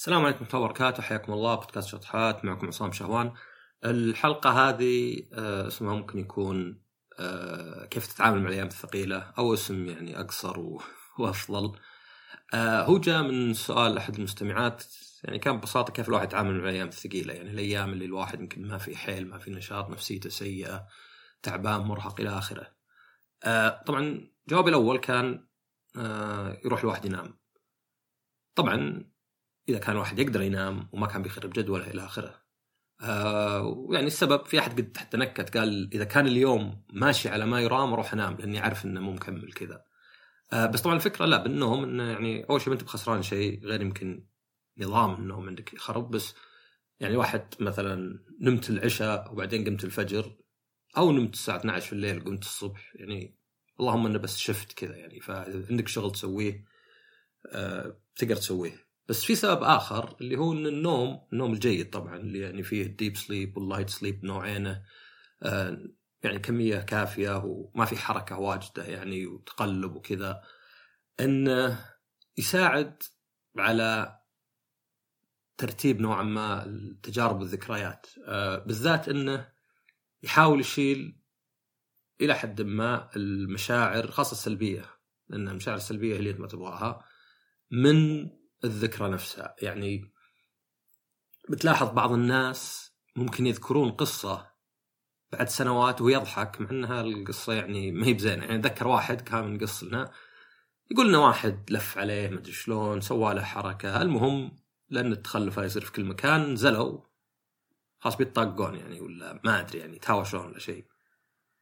السلام عليكم ورحمة الله وبركاته. حياكم الله. بودكاست شطحات معكم عصام شهوان. الحلقة هذه آه، اسمها ممكن يكون آه، كيف تتعامل مع الأيام الثقيلة؟ أو اسم يعني أقصر وأفضل. آه، هو جاء من سؤال أحد المستمعات. يعني كان ببساطة كيف الواحد يتعامل مع الأيام الثقيلة؟ يعني الأيام اللي الواحد يمكن ما في حيل ما في نشاط نفسيته سيئة تعبان مرهق إلى آخره. طبعا جوابي الأول كان يروح الواحد ينام. طبعا إذا كان الواحد يقدر ينام وما كان بيخرب جدوله إلى آخره. آه ويعني السبب في أحد قد حتى نكت قال إذا كان اليوم ماشي على ما يرام أروح أنام لأني عارف إنه مو مكمل كذا. آه بس طبعا الفكرة لا بالنوم إنه يعني أول شيء ما أنت بخسران شيء غير يمكن نظام النوم عندك يخرب بس يعني واحد مثلا نمت العشاء وبعدين قمت الفجر أو نمت الساعة 12 في الليل قمت الصبح يعني اللهم إنه بس شفت كذا يعني فاذا عندك شغل تسويه آه تقدر تسويه. بس في سبب آخر اللي هو إن النوم النوم الجيد طبعا اللي يعني فيه ال deep sleep وال light sleep نوعينه آه، يعني كمية كافية وما في حركة واجدة يعني وتقلب وكذا انه يساعد على ترتيب نوعا ما التجارب والذكريات. آه، بالذات إنه يحاول يشيل إلى حد ما المشاعر خاصة السلبية لأن المشاعر السلبية هي اللي انت ما تبغاها من الذكرى نفسها. يعني بتلاحظ بعض الناس ممكن يذكرون قصة بعد سنوات وهو يضحك مع إنها القصة يعني ما هي بزينة. يعني أتذكر واحد كان يقص لنا يقول لنا واحد لف عليه ما أدري شلون سوى له حركة. المهم لأن التخلف يصير في كل مكان نزلوا خلاص بيطاقون يعني ولا ما أدري يعني تهاوشون ولا شيء.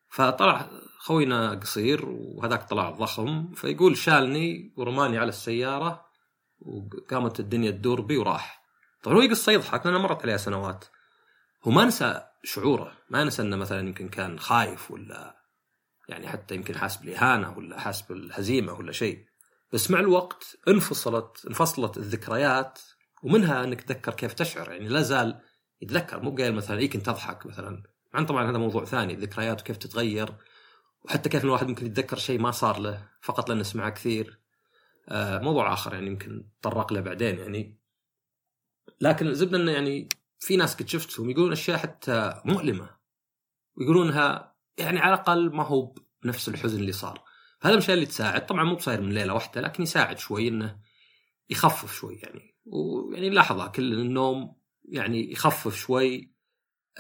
فطلع خوينا قصير وهذاك طلع ضخم فيقول شالني ورماني على السيارة وقامت الدنيا تدور بي وراح. طبعا هو يقص يضحك لأنه مرت عليه سنوات. هو ما نسى شعوره ما نسى إنه مثلا يمكن كان خايف ولا يعني حتى يمكن حاس بالاهانه ولا حاس بالهزيمه ولا شيء. بس مع الوقت انفصلت انفصلت الذكريات ومنها إنك تتذكر كيف تشعر. يعني لا زال يتذكر مو قايل مثلا اي كنت اضحك مثلا. مع طبعا هذا موضوع ثاني الذكريات وكيف تتغير وحتى كيف الواحد ممكن يتذكر شيء ما صار له فقط لأنه سمعه كثير. موضوع آخر يعني يمكن نتطرق له بعدين يعني. لكن الزبده إنه يعني في ناس قد شفتهم يقولون أشياء حتى مؤلمة. ويقولونها يعني على الأقل ما هو بنفس الحزن اللي صار. هذا الاشياء اللي تساعد. طبعا مو بصاير من ليلة واحدة لكن يساعد شوي إنه يخفف شوي يعني. ويعني نلاحظها كل النوم يعني يخفف شوي.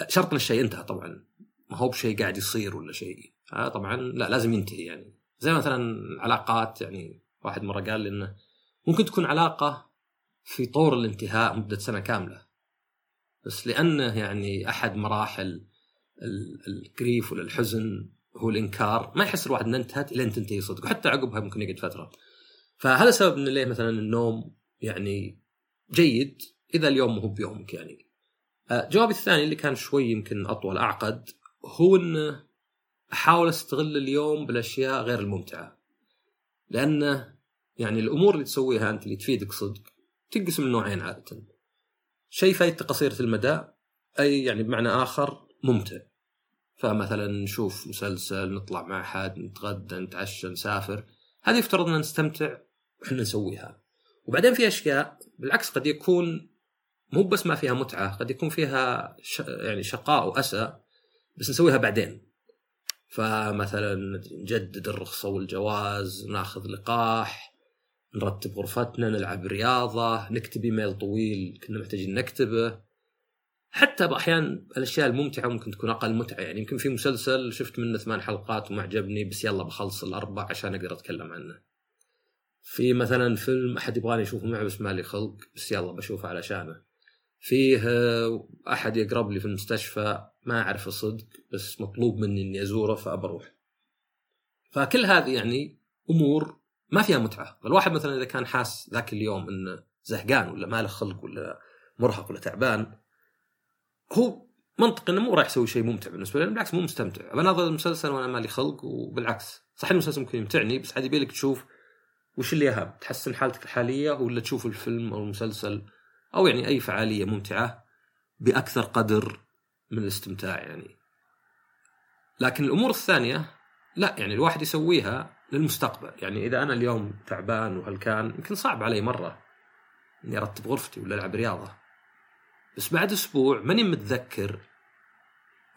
شرط إن الشيء انتهى طبعا. ما هو بشيء قاعد يصير ولا شيء. طبعا لا لازم ينتهي يعني. زي مثلا علاقات يعني واحد مرة قال لي إنه ممكن تكون علاقة في طور الانتهاء مدة سنة كاملة. بس لأنه يعني أحد مراحل ال- الكريف ولا الحزن هو الإنكار. ما يحس الواحد انها انتهت الين تنتهي صدق وحتى عقبها ممكن يقعد فترة. فهذا سبب ان ليه مثلا النوم يعني جيد إذا اليوم مو بيومك يعني. آه، جوابي الثاني اللي كان شوي يمكن أطول أعقد هو انه أحاول أستغل اليوم بالأشياء غير الممتعة. لأنه يعني الأمور اللي تسويها أنت اللي تفيدك صدق تنقسم لنوعين عادة. شيء فايدته قصيره المدى أي يعني بمعنى آخر ممتع. فمثلا نشوف مسلسل نطلع مع أحد نتغدى نتعشى نسافر. هذه يفترض ان نستمتع وحنا نسويها. وبعدين في أشياء بالعكس قد يكون مو بس ما فيها متعة قد يكون فيها ش... يعني شقاء واسى بس نسويها بعدين. فمثلا نجدد الرخصة والجواز ناخذ لقاح نرتب غرفتنا نلعب رياضة نكتب إيميل طويل كنا محتاجين نكتبه. حتى باحيان الأشياء الممتعة ممكن تكون أقل متعة يعني يمكن في مسلسل شفت منه ثمان حلقات وما عجبني بس يلا بخلص الأربع عشان أقدر أتكلم عنه. في مثلا فيلم أحد يبغاني اشوفه معه بس مالي خلق بس يلا بشوفه علشانه. فيه أحد يقرب لي في المستشفى ما أعرف صدق بس مطلوب مني إني أزوره فبروح. فكل هذه يعني أمور ما فيها متعة. الواحد مثلا إذا كان حاس ذاك اليوم إنه زهقان ولا ما له خلق ولا مرهق ولا تعبان هو منطقي إنه مو راح يسوي شيء ممتع بالنسبة لي بالعكس مو مستمتع. بناظر المسلسل وأنا مالي خلق وبالعكس. صحيح المسلسل ممكن يمتعني بس عاد يبي لك تشوف وش اللي اهم تحسن حالتك الحالية ولا تشوف الفيلم أو المسلسل أو يعني أي فعالية ممتعة بأكثر قدر من الاستمتاع يعني. لكن الأمور الثانية لا يعني الواحد يسويها للمستقبل. يعني إذا أنا اليوم تعبان وهلكان يمكن صعب علي مرة إني أرتب غرفتي ولا ألعب رياضة. بس بعد أسبوع ماني متذكر.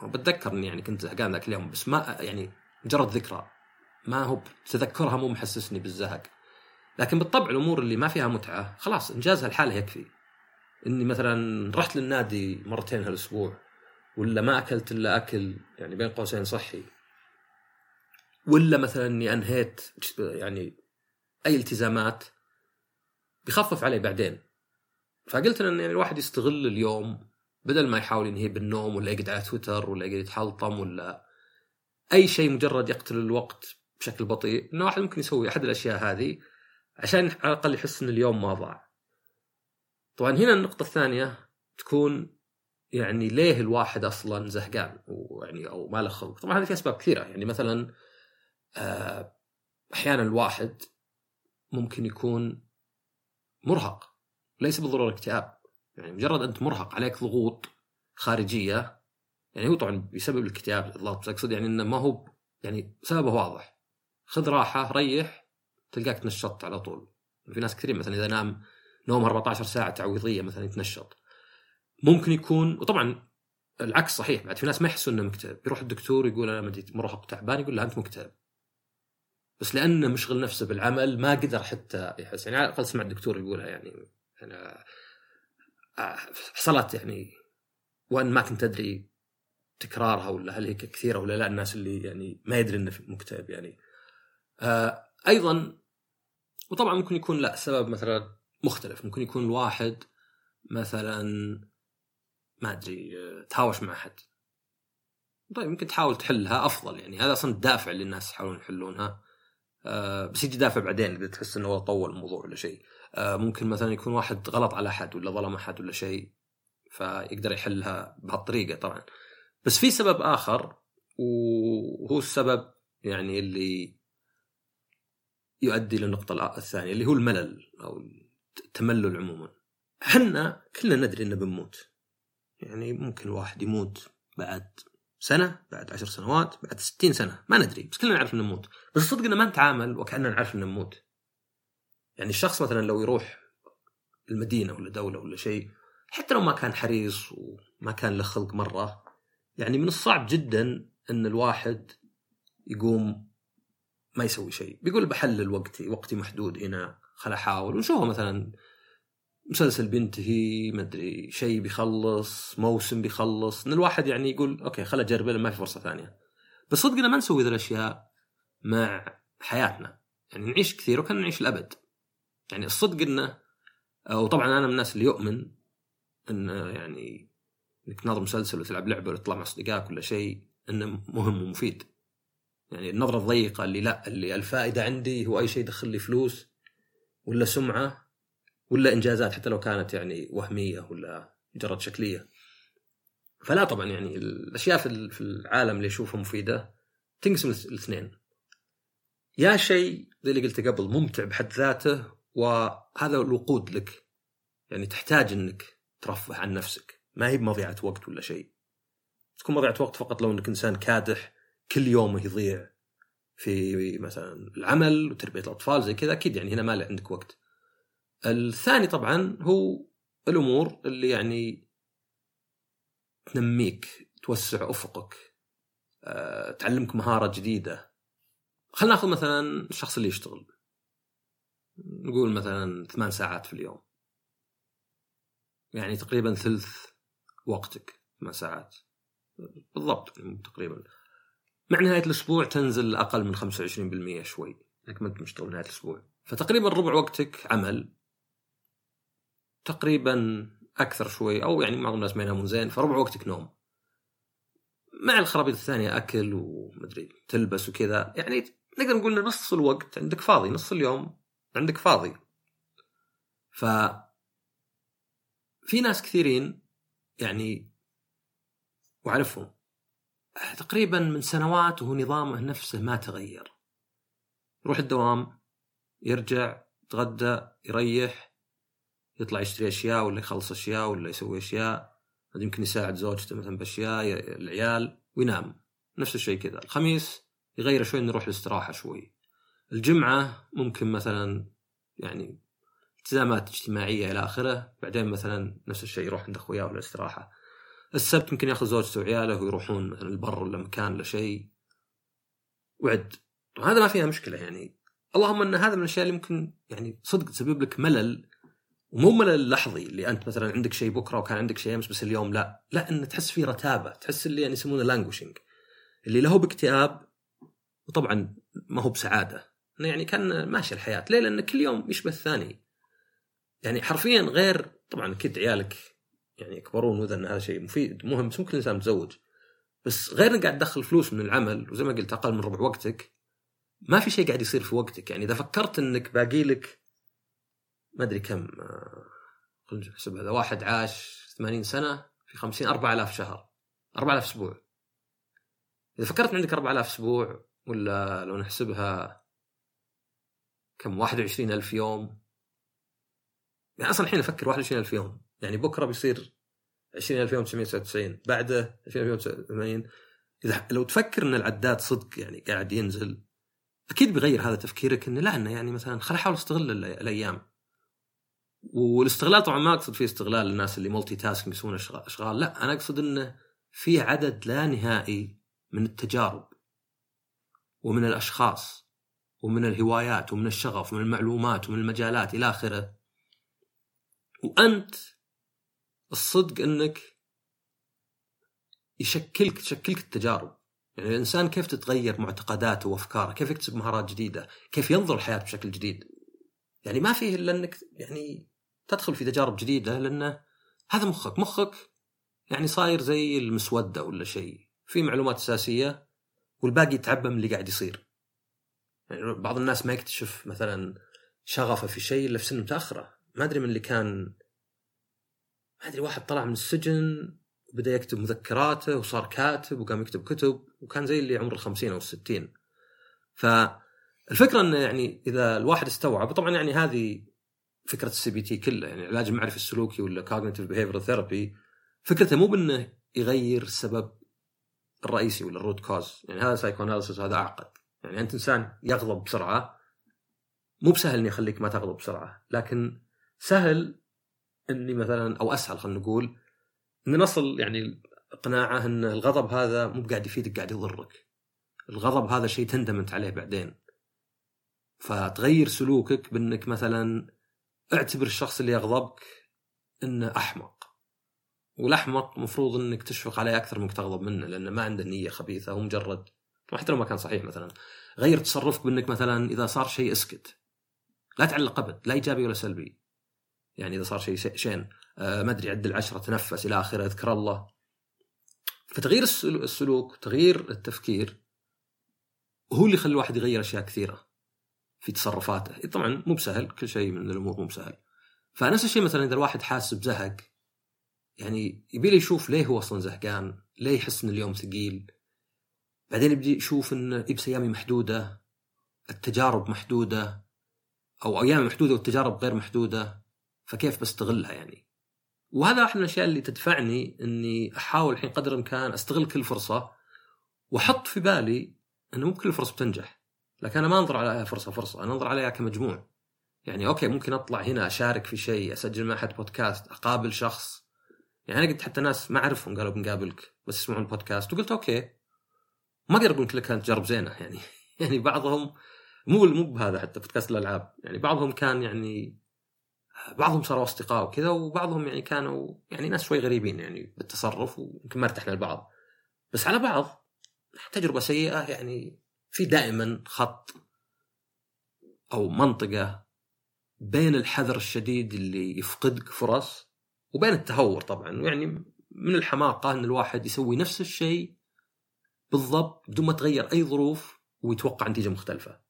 بتذكر اني يعني كنت زهقان ذاك اليوم بس ما يعني مجرد ذكرى. ما هو تذكرها مو محسسني بالزهق. لكن بالطبع الأمور اللي ما فيها متعة خلاص إنجازها الحالة يكفي إني مثلا رحت للنادي مرتين هالأسبوع ولا ما أكلت إلا أكل يعني بين قوسين صحي. ولا مثلا إني أنهيت يعني أي التزامات بيخفف علي بعدين فقلت إن يعني الواحد يستغل اليوم بدل ما يحاول ينهي بالنوم ولا يقعد على تويتر ولا يقعد يتحلطم ولا أي شيء مجرد يقتل الوقت بشكل بطيء إنه واحد ممكن يسوي أحد الأشياء هذه عشان على الأقل يحس إن اليوم ما ضاع. طبعا هنا النقطة الثانية تكون يعني ليه الواحد أصلا زهقان ويعني أو ما له خلق؟ طبعا هذه في أسباب كثيرة يعني مثلا أحيانا الواحد ممكن يكون مرهق ليس بالضرورة اكتئاب يعني مجرد أنت مرهق عليك ضغوط خارجية يعني هو طبعا بسبب الاكتئاب الضغط بس أقصد يعني إنه ما هو يعني سببه واضح. خذ راحة ريح تلقاك تنشطت على طول. في ناس كثير مثلا إذا نام نوم 14 ساعة تعويضية مثلا يتنشط. ممكن يكون وطبعا العكس صحيح بعد في ناس ما يحسوا إنه مكتئب. يروح الدكتور يقول أنا مرهق تعبان يقول له أنت مكتئب. بس لأنه مشغل نفسه بالعمل ما قدر حتى يحس. يعني على الاقل سمع الدكتور يقولها يعني أنا آه، حصلت يعني وأن ما كنت أدري تكرارها ولا هل هي كثيرة ولا لا الناس اللي يعني ما يدري إنه مكتئب يعني. آه أيضا وطبعا ممكن يكون لا سبب مثلا مختلف. ممكن يكون الواحد مثلا ما أدري آه، تهاوش مع أحد. طيب ممكن تحاول تحلها أفضل يعني. هذا أصلا الدافع اللي الناس يحاولون يحلونها. آه بس يجي دافع بعدين إذا تحس إنه طول الموضوع ولا شيء. آه ممكن مثلا يكون واحد غلط على أحد ولا ظلم أحد ولا شيء فيقدر يحلها بهالطريقة طبعا. بس في سبب آخر وهو السبب يعني اللي يؤدي للنقطة الثانية اللي هو الملل أو التملل عموما. إحنا كلنا ندري إنه بنموت. يعني ممكن الواحد يموت بعد سنة بعد عشر سنوات بعد ستين سنة ما ندري بس كلنا نعرف إنه نموت بس الصدق إنه ما نتعامل وكأننا نعرف إنه نموت يعني الشخص مثلا لو يروح المدينة ولا دولة ولا شيء حتى لو ما كان حريص وما كان له خلق مرة يعني من الصعب جدا إن الواحد يقوم ما يسوي شيء. بيقول بحلل وقتي وقتي محدود هنا خل أحاول. ونشوفه مثلا مسلسل بينتهي مدري شيء بيخلص موسم بيخلص إن الواحد يعني يقول أوكي خل اجرب ما في فرصة ثانية. بس صدقنا ما نسوي ذي الأشياء مع حياتنا. يعني نعيش كثير وكان نعيش الابد يعني الصدق إنه وطبعا أنا من الناس اللي يؤمن إن يعني إنك تناظر مسلسل وتلعب لعبة ولا تطلع مع أصدقائك ولا شيء إنه مهم ومفيد. يعني النظرة الضيقة اللي لا اللي الفائدة عندي هو أي شيء يدخل لي فلوس ولا سمعة ولا إنجازات حتى لو كانت يعني وهمية ولا مجرد شكلية. فلا طبعا يعني الأشياء في العالم اللي اشوفها مفيدة تنقسم الاثنين يا شيء زي اللي قلت قبل ممتع بحد ذاته وهذا الوقود لك. يعني تحتاج إنك ترفه عن نفسك. ما هي بمضيعة وقت ولا شيء. تكون مضيعة وقت فقط لو إنك إنسان كادح كل يوم يضيع في مثلا العمل وتربية الأطفال زي كذا أكيد يعني هنا ما عندك وقت. الثاني طبعا هو الأمور اللي يعني تنميك توسع أفقك أه، تعلمك مهارة جديدة. خلينا ناخذ مثلا الشخص اللي يشتغل. نقول مثلا ثمان ساعات في اليوم. يعني تقريبا ثلث وقتك ثمان ساعات. بالضبط تقريبا. مع نهاية الأسبوع تنزل أقل من 25% شوي. انك ما أنت مشتغل نهاية الأسبوع. فتقريبا ربع وقتك عمل. تقريبا أكثر شوي أو يعني معظم الناس ما ينامون زين فربع وقتك نوم. مع الخرابيط الثانية أكل ومدري تلبس وكذا. يعني نقدر نقول نص الوقت عندك فاضي نص اليوم عندك فاضي. ف في ناس كثيرين يعني وأعرفهم تقريبا من سنوات وهو نظامه نفسه ما تغير. يروح الدوام يرجع يتغدى يريح يطلع يشتري أشياء ولا يخلص أشياء ولا يسوي أشياء. يمكن يساعد زوجته مثلا بأشياء العيال وينام. نفس الشيء كذا. الخميس يغير شوي نروح الاستراحه شوي. الجمعة ممكن مثلا يعني التزامات اجتماعية إلى آخره. بعدين مثلا نفس الشيء يروح عند أخوياه ولا استراحة. السبت ممكن يأخذ زوجته وعياله ويروحون مثلا البر ولا مكان ولا شيء. وعد. هذا ما فيها مشكلة يعني. اللهم إن هذا من الأشياء اللي ممكن يعني صدق تسبب لك ملل. ومو ملل لحظي اللي أنت مثلا عندك شيء بكرة وكان عندك شيء أمس بس اليوم لا. لا إن تحس فيه رتابة تحس اللي يعني يسمونه لانجوشنج اللي له باكتئاب وطبعا ما هو بسعادة. يعني كان ماشي الحياة. ليه؟ لأن كل يوم يشبه الثاني. يعني حرفيا غير طبعا أكيد عيالك يعني يكبرون إن هذا شيء مفيد مهم بس ممكن الإنسان متزوج بس غير إنك قاعد تدخل فلوس من العمل وزي ما قلت أقل من ربع وقتك ما في شيء قاعد يصير في وقتك. يعني إذا فكرت إنك باقي لك ما أدري كم آه، خلينا نحسب هذا. واحد عاش 80 سنة في 50 4000 شهر. 4000 أسبوع. إذا فكرت عندك 4000 أسبوع ولا لو نحسبها كم 21000 يوم؟ يعني أصلا الحين أفكر 21000 يوم. يعني بكرة بيصير 20000 يوم 999 بعده 2080 إذا لو تفكر إن العداد صدق يعني قاعد ينزل أكيد بيغير هذا تفكيرك إنه لا إنه يعني مثلا خل أحاول أستغل الأيام. والاستغلال طبعا ما أقصد فيه استغلال الناس اللي مولتي تاسك يسوون اشغال لا أنا أقصد إنه في عدد لا نهائي من التجارب ومن الأشخاص ومن الهوايات ومن الشغف ومن المعلومات ومن المجالات إلى آخره. وأنت الصدق إنك يشكلك تشكلك التجارب. يعني الإنسان كيف تتغير معتقداته وأفكاره؟ كيف يكتسب مهارات جديدة؟ كيف ينظر الحياة بشكل جديد؟ يعني ما فيه إلا إنك يعني تدخل في تجارب جديدة لأنه هذا مخك. مخك يعني صاير زي المسودة ولا شيء. في معلومات أساسية والباقي يتعبى من اللي قاعد يصير. يعني بعض الناس ما يكتشف مثلا شغفه في شيء إلا في سن متأخرة. ما أدري من اللي كان ما أدري واحد طلع من السجن وبدأ يكتب مذكراته وصار كاتب وقام يكتب كتب وكان زي اللي عمره الخمسين أو الستين. فالفكرة إنه يعني إذا الواحد استوعب طبعا يعني هذه فكرة ال CBT كله يعني العلاج المعرفي السلوكي ولا cognitive behavior therapy فكرته مو بإنه يغير السبب الرئيسي ولا ال root cause يعني هذا psychoanalysis هذا اعقد يعني أنت إنسان يغضب بسرعة مو بسهل إني أخليك ما تغضب بسرعة لكن سهل إني مثلا أو أسهل خلينا نقول إن نصل يعني قناعه إن الغضب هذا مو قاعد يفيدك قاعد يضرك. الغضب هذا شيء تندم انت عليه بعدين. فتغير سلوكك بإنك مثلا اعتبر الشخص اللي يغضبك إنه أحمق. والأحمق مفروض إنك تشفق عليه أكثر من تغضب منه لأنه ما عنده نية خبيثة هو مجرد حتى لو ما كان صحيح مثلا غير تصرفك بإنك مثلا إذا صار شيء اسكت. لا تعلق أبد لا إيجابي ولا سلبي. يعني إذا صار شيء شين آه ما أدري عد العشرة تنفس إلى آخره أذكر الله. فتغيير السلوك تغيير التفكير هو اللي يخلي الواحد يغير أشياء كثيرة. في تصرفاته. طبعا مو بسهل كل شيء من الأمور مو بسهل. فنفس الشيء مثلا إذا الواحد حاسس بزهق يعني يبي لي يشوف ليه هو أصلا زهقان ليه يحس إن اليوم ثقيل. بعدين يبدي يشوف إن يبس ايامي محدودة التجارب محدودة أو أيام محدودة والتجارب غير محدودة فكيف بستغلها يعني؟ وهذا واحد من الأشياء اللي تدفعني إني أحاول الحين قدر الإمكان أستغل كل فرصة وأحط في بالي إنه مو كل فرصة بتنجح. لكن أنا ما أنظر عليها فرصة فرصة. أنا أنظر عليها كمجموع. يعني أوكي ممكن أطلع هنا أشارك في شيء أسجل مع أحد بودكاست أقابل شخص. يعني أنا قلت حتى ناس ما أعرفهم قالوا بنقابلك بس يسمعون البودكاست. وقلت أوكي. ما أقدر أقول لك كانت تجارب زينة. يعني يعني بعضهم مو مو بهذا حتى بودكاست الألعاب. يعني بعضهم كان يعني بعضهم صاروا أصدقاء وكذا وبعضهم يعني كانوا يعني ناس شوي غريبين يعني بالتصرف ويمكن ما ارتحنا لبعض. بس على بعض تجربة سيئة يعني في دائما خط أو منطقة بين الحذر الشديد اللي يفقدك فرص وبين التهور طبعا. يعني من الحماقة إن الواحد يسوي نفس الشيء بالضبط بدون ما تغير أي ظروف ويتوقع نتيجة مختلفة.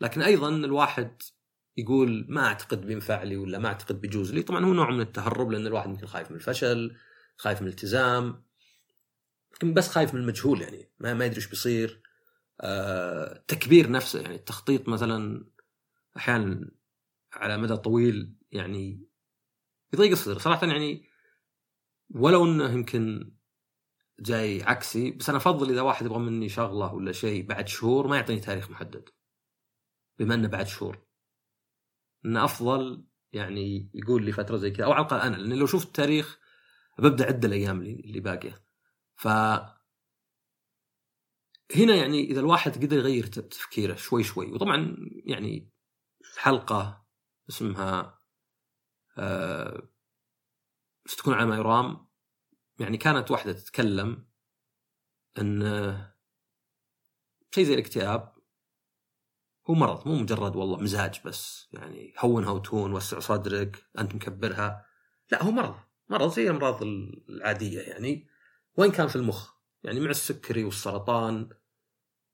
لكن أيضا الواحد يقول ما أعتقد بينفع لي ولا ما أعتقد بيجوز لي، طبعا هو نوع من التهرب لأن الواحد ممكن خايف من الفشل، خايف من الالتزام، يمكن بس خايف من المجهول يعني. ما ما يدري إيش بيصير. آه، تكبير نفسه يعني التخطيط مثلا أحيانا على مدى طويل يعني يضيق الصدر. صراحة يعني ولو إنه يمكن جاي عكسي بس أنا أفضل إذا واحد يبغى مني شغلة ولا شيء بعد شهور ما يعطيني تاريخ محدد. بما إنه بعد شهور. إنه أفضل يعني يقول لي فترة زي كذا أو على الأقل أنا لأن لو شفت التاريخ ببدأ عد الأيام اللي, اللي باقية. ف هنا يعني إذا الواحد قدر يغير تفكيره شوي شوي وطبعا يعني حلقة اسمها آه ستكون على ما يرام يعني كانت واحدة تتكلم إن شيء زي الاكتئاب هو مرض مو مجرد والله مزاج بس يعني هونها وتهون وسع صدرك أنت مكبرها لا هو مرض مرض زي الأمراض العادية يعني. وين كان في المخ؟ يعني مع السكري والسرطان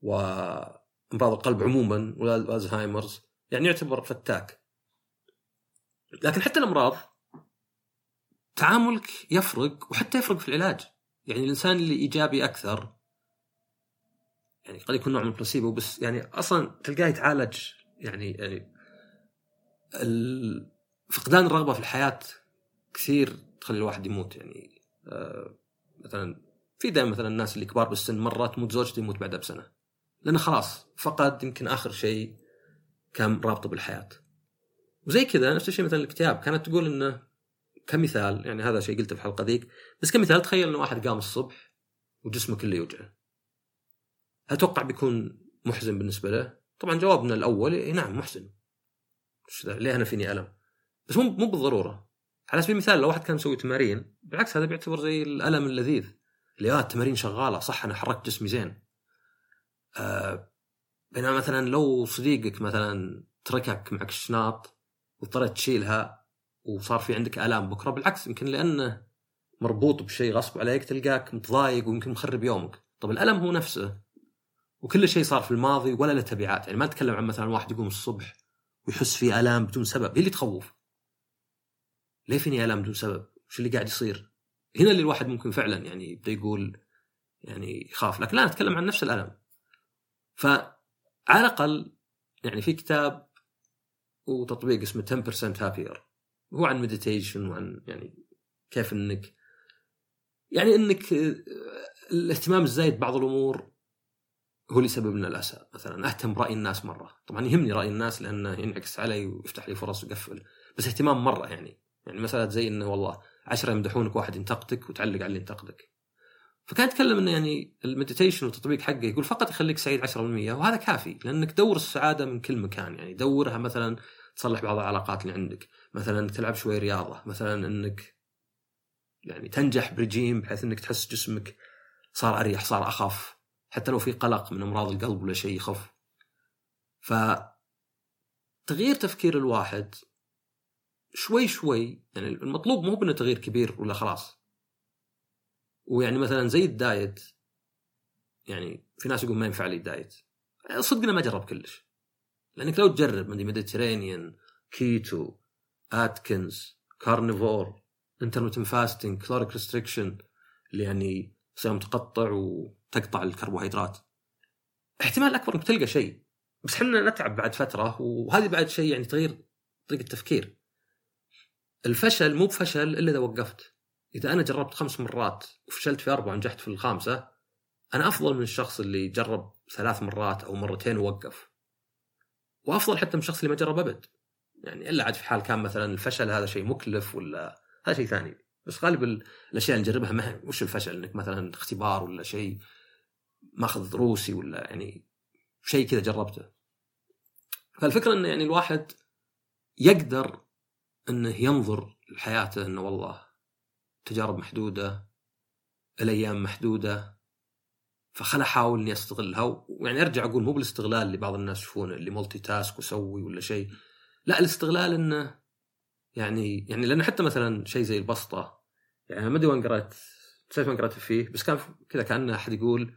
وامراض القلب عموما والألزهايمرز يعني يعتبر فتاك. لكن حتى الأمراض تعاملك يفرق وحتى يفرق في العلاج. يعني الإنسان اللي إيجابي أكثر يعني قد يكون نوع من البلاسيبو بس يعني أصلا تلقاه يتعالج. يعني يعني فقدان الرغبه في الحياة كثير تخلي الواحد يموت. يعني آه مثلا في دائما مثلا الناس اللي كبار بالسن مره تموت زوجته يموت بعدها بسنة. لأنه خلاص فقد يمكن آخر شيء كان رابطه بالحياة. وزي كذا نفس الشيء مثلا الاكتئاب كانت تقول إنه كمثال يعني هذا شيء قلته في الحلقة ذيك بس كمثال تخيل إنه واحد قام الصبح وجسمه كله يوجعه. أتوقع بيكون محزن بالنسبة له؟ طبعا جوابنا الأول إيه نعم محزن. ليه أنا فيني ألم؟ بس مو مو بالضرورة. على سبيل المثال لو واحد كان مسوي تمارين بالعكس هذا بيعتبر زي الألم اللذيذ. اللي آه التمارين شغالة صح أنا حركت جسمي زين. آه بينما مثلا لو صديقك مثلا تركك معك الشناط واضطريت تشيلها وصار في عندك ألام بكرة بالعكس يمكن لأنه مربوط بشيء غصب عليك تلقاك متضايق ويمكن مخرب يومك. طب الألم هو نفسه وكل شيء صار في الماضي ولا له تبعات. يعني ما نتكلم عن مثلا واحد يقوم الصبح ويحس في ألام بدون سبب هي اللي تخوف. ليه فيني الام بدون سبب؟ وش اللي قاعد يصير؟ هنا اللي الواحد ممكن فعلا يعني يبدأ يقول يعني يخاف لكن لا نتكلم عن نفس الألم. فعلى الأقل يعني في كتاب وتطبيق اسمه 10% Happier هو عن meditation وعن يعني كيف إنك يعني إنك الاهتمام الزايد بعض الأمور هو اللي يسبب لنا الاسى مثلا أهتم برأي الناس مرة. طبعا يهمني رأي الناس لأنه ينعكس علي ويفتح لي فرص ويقفل بس اهتمام مرة يعني. يعني مساله زي إنه والله عشرة يمدحونك واحد ينتقدك وتعلق على اللي ينتقدك. فكان يتكلم إنه يعني ال meditation والتطبيق حقه يقول فقط يخليك سعيد 10% وهذا كافي لأنك دور السعادة من كل مكان يعني دورها مثلا تصلح بعض العلاقات اللي عندك مثلا انك تلعب شوي رياضة مثلا إنك يعني تنجح برجيم بحيث إنك تحس جسمك صار أريح صار أخف حتى لو في قلق من أمراض القلب ولا شيء يخف. ف تغيير تفكير الواحد شوي شوي يعني المطلوب مو بإنه تغيير كبير ولا خلاص. ويعني مثلا زي ال diet يعني في ناس يقول ما ينفع لي ال diet. صدقنا ما جرب كلش. لأنك لو تجرب من Mediterranean keto Atkins carnivore intermittent fasting caloric restriction اللي يعني صيام تقطع وتقطع الكربوهيدرات. احتمال أكبر إنك تلقى شيء. بس إحنا نتعب بعد فترة وهذه بعد شيء يعني تغيير طريقة التفكير الفشل مو بفشل إلا إذا وقفت. إذا أنا جربت خمس مرات وفشلت في أربعة ونجحت في الخامسة أنا أفضل من الشخص اللي جرب ثلاث مرات أو مرتين ووقف. وأفضل حتى من الشخص اللي ما جرب أبد. يعني إلا عاد في حال كان مثلا الفشل هذا شيء مكلف ولا هذا شيء ثاني. بس غالب الأشياء اللي نجربها ما وش الفشل؟ إنك مثلا اختبار ولا شيء ماخذ دروسي ولا يعني شيء كذا جربته. فالفكرة إنه يعني الواحد يقدر إنه ينظر لحياته إنه والله تجارب محدودة الأيام محدودة فخل أحاول إني أستغلها ويعني أرجع أقول مو بالاستغلال اللي بعض الناس يشوفونه اللي مولتي تاسك وسوي ولا شيء لا الاستغلال إنه يعني يعني لأن حتى مثلا شيء زي البسطة يعني ما أدري وين قرأت نسيت وين قرأت فيه بس كان كذا كان أحد يقول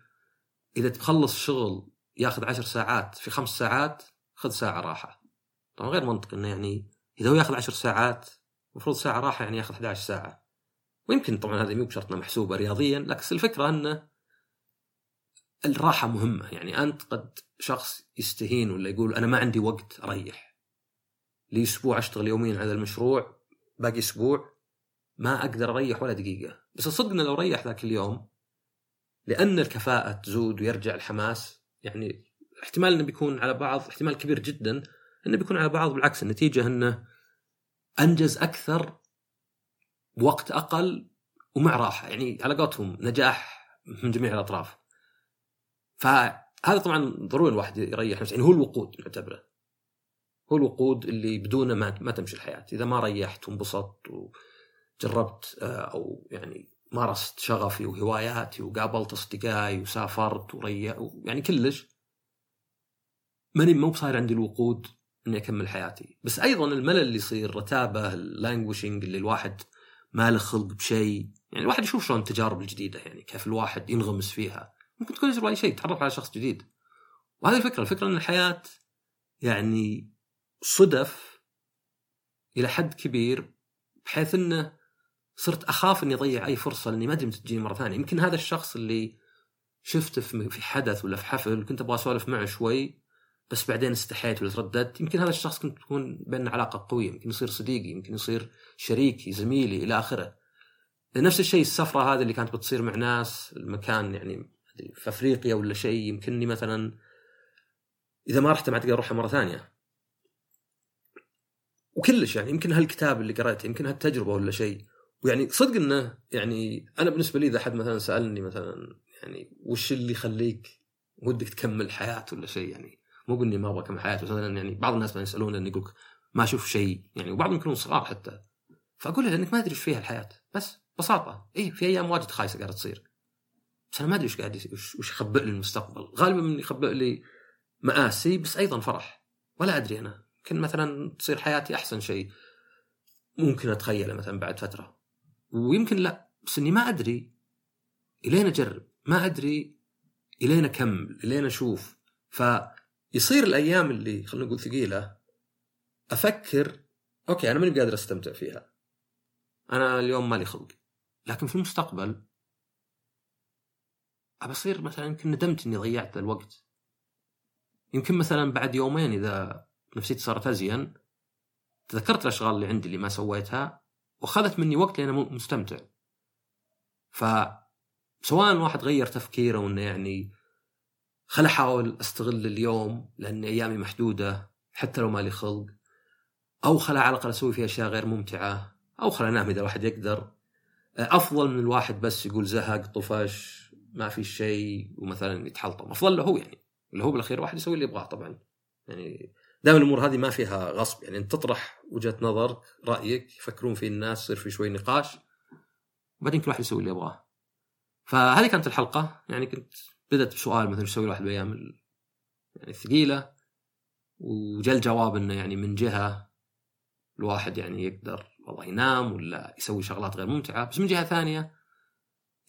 إذا تخلص شغل ياخذ عشر ساعات في خمس ساعات خذ ساعة راحة. طبعا غير منطق إنه يعني إذا هو ياخذ عشر ساعات المفروض ساعة راحة يعني ياخذ 11 ساعة. ويمكن طبعا هذه مو بشرط محسوبة رياضيا لكن الفكرة انه الراحة مهمة. يعني أنت قد شخص يستهين ولا يقول أنا ما عندي وقت أريح. لي أسبوع أشتغل يوميا على المشروع باقي أسبوع ما أقدر أريح ولا دقيقة. بس الصدق إنه لو ريح ذاك اليوم لأن الكفاءة تزود ويرجع الحماس يعني احتمال إنه بيكون على بعض احتمال كبير جدا إنه بيكون على بعض بالعكس النتيجة إنه أنجز أكثر بوقت أقل ومع راحة. يعني على قولتهم نجاح من جميع الأطراف. فهذا طبعا ضروري الواحد يريح نفسه. يعني هو الوقود نعتبره. هو الوقود اللي بدونه ما ما تمشي الحياة. إذا ما ريحت وانبسطت وجربت آه، أو يعني مارست شغفي وهواياتي وقابلت أصدقائي وسافرت وريح يعني كلش. ماني مو بصاير عندي الوقود إني أكمل حياتي. بس أيضا الملل اللي يصير رتابة اللانجوشنج اللي الواحد ما له خلق بشيء. يعني الواحد يشوف شلون التجارب الجديدة يعني كيف الواحد ينغمس فيها. ممكن تكون تجربه اي شيء تعرف على شخص جديد. وهذه الفكرة. الفكرة إن الحياة يعني صدف إلى حد كبير بحيث إنه صرت أخاف إني أضيع أي فرصة لأني ما أدري متى تجيني مرة ثانية. يمكن هذا الشخص اللي شفته في حدث ولا في حفل كنت أبغى أسولف معه شوي بس بعدين استحيت ولا ترددت يمكن هذا الشخص كنت تكون بيننا علاقة قوية يمكن يصير صديقي يمكن يصير شريكي زميلي إلى آخره. نفس الشيء السفرة هذه اللي كانت بتصير مع ناس المكان يعني في أفريقيا ولا شيء يمكنني مثلا إذا ما رحت ما عاد أروحها مرة ثانية. وكلش يعني يمكن هالكتاب اللي قريته يمكن هالتجربة ولا شيء. ويعني صدق إنه يعني أنا بالنسبة لي إذا حد مثلا سألني مثلا يعني وش اللي يخليك ودك تكمل حياة ولا شيء يعني مو اني ما أبغى أكمل حياه مثلا يعني بعض الناس مثلا يسألون اني يقول ما أشوف شيء يعني وبعضهم يكونون صغار حتى. فأقول له لانك ما أدري إيش فيها الحياة بس ببساطه اي في أيام واجد خايسة قاعدة تصير. بس أنا ما أدري إيش قاعد وش يخبئ لي المستقبل. غالبا من يخبئ لي مآسي بس أيضا فرح. ولا أدري أنا. يمكن مثلا تصير حياتي أحسن شيء. ممكن اتخيله مثلا بعد فترة. ويمكن لا بس إني ما أدري. الين أجرب. ما أدري الين اكمل الين أشوف. فيصير الأيام اللي خلينا نقول ثقيلة أفكر أوكي أنا ماني قادر أستمتع فيها. أنا اليوم مالي خلق. لكن في المستقبل أصير مثلا يمكن ندمت إني ضيعت الوقت. يمكن مثلا بعد يومين إذا نفسيتي صارت أزين تذكرت الأشغال اللي عندي اللي ما سويتها وأخذت مني وقت لأني مستمتع. فسواء الواحد غير تفكيره وإنه يعني خل أحاول أستغل اليوم لأن أيامي محدودة حتى لو مالي خلق. أو خل على الأقل أسوي فيها أشياء غير ممتعة. أو خل أنام إذا الواحد يقدر. أفضل من الواحد بس يقول زهق طفش ما في شيء ومثلا يتحلطم. أفضل له هو يعني. اللي هو بالأخير واحد يسوي اللي يبغاه طبعا. يعني دائما الأمور هذه ما فيها غصب. يعني أنت تطرح وجهة نظرك رأيك يفكرون فيه الناس يصير في شوي نقاش. وبعدين كل واحد يسوي اللي يبغاه. فهذه كانت الحلقة. يعني كنت بدأت بسؤال مثلا إيش يسوي الواحد بالايام يعني الثقيله وجاء الجواب إنه يعني من جهة الواحد يعني يقدر والله ينام ولا يسوي شغلات غير ممتعة. بس من جهة ثانية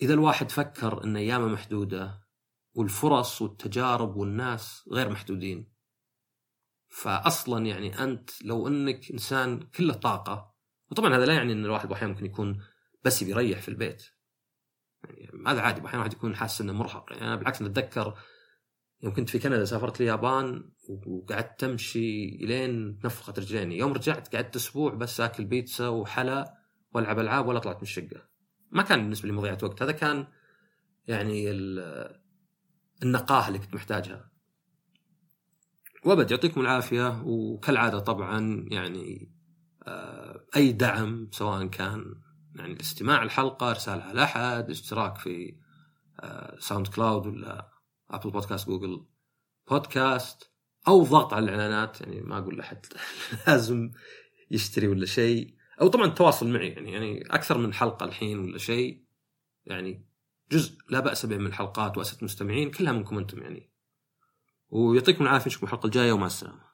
إذا الواحد فكر إن أيامه محدودة والفرص والتجارب والناس غير محدودين فاصلا يعني أنت لو إنك إنسان كله طاقة وطبعا هذا لا يعني إن الواحد أحيانا ممكن يكون بس يريح في البيت. يعني هذا عادي أحيانا الواحد يكون حاسس إنه مرهق. يعني أنا بالعكس أتذكر يوم كنت في كندا سافرت اليابان وقعدت تمشي إلين تنفخت رجليني. يوم رجعت قعدت أسبوع بس آكل بيتزا وحلا وألعب ألعاب ولا طلعت من الشقة. ما كان بالنسبة لي مضيعة وقت. هذا كان يعني النقاهه اللي كنت محتاجها. وأبد يعطيكم العافية. وكالعادة طبعا يعني آه، أي دعم سواء كان يعني الاستماع الحلقة ارسالها لاحد اشتراك في Sound آه، Cloud ولا Apple Podcast Google Podcast أو ضغط على الإعلانات يعني ما أقول لأحد لازم يشتري ولا شيء. أو طبعا التواصل معي يعني يعني أكثر من حلقة الحين ولا شيء يعني جزء لا بأس به من الحلقات واسئله المستمعين كلها منكم أنتم يعني. ويعطيكم العافية نشوفكم الحلقة الجاية ومع السلامة.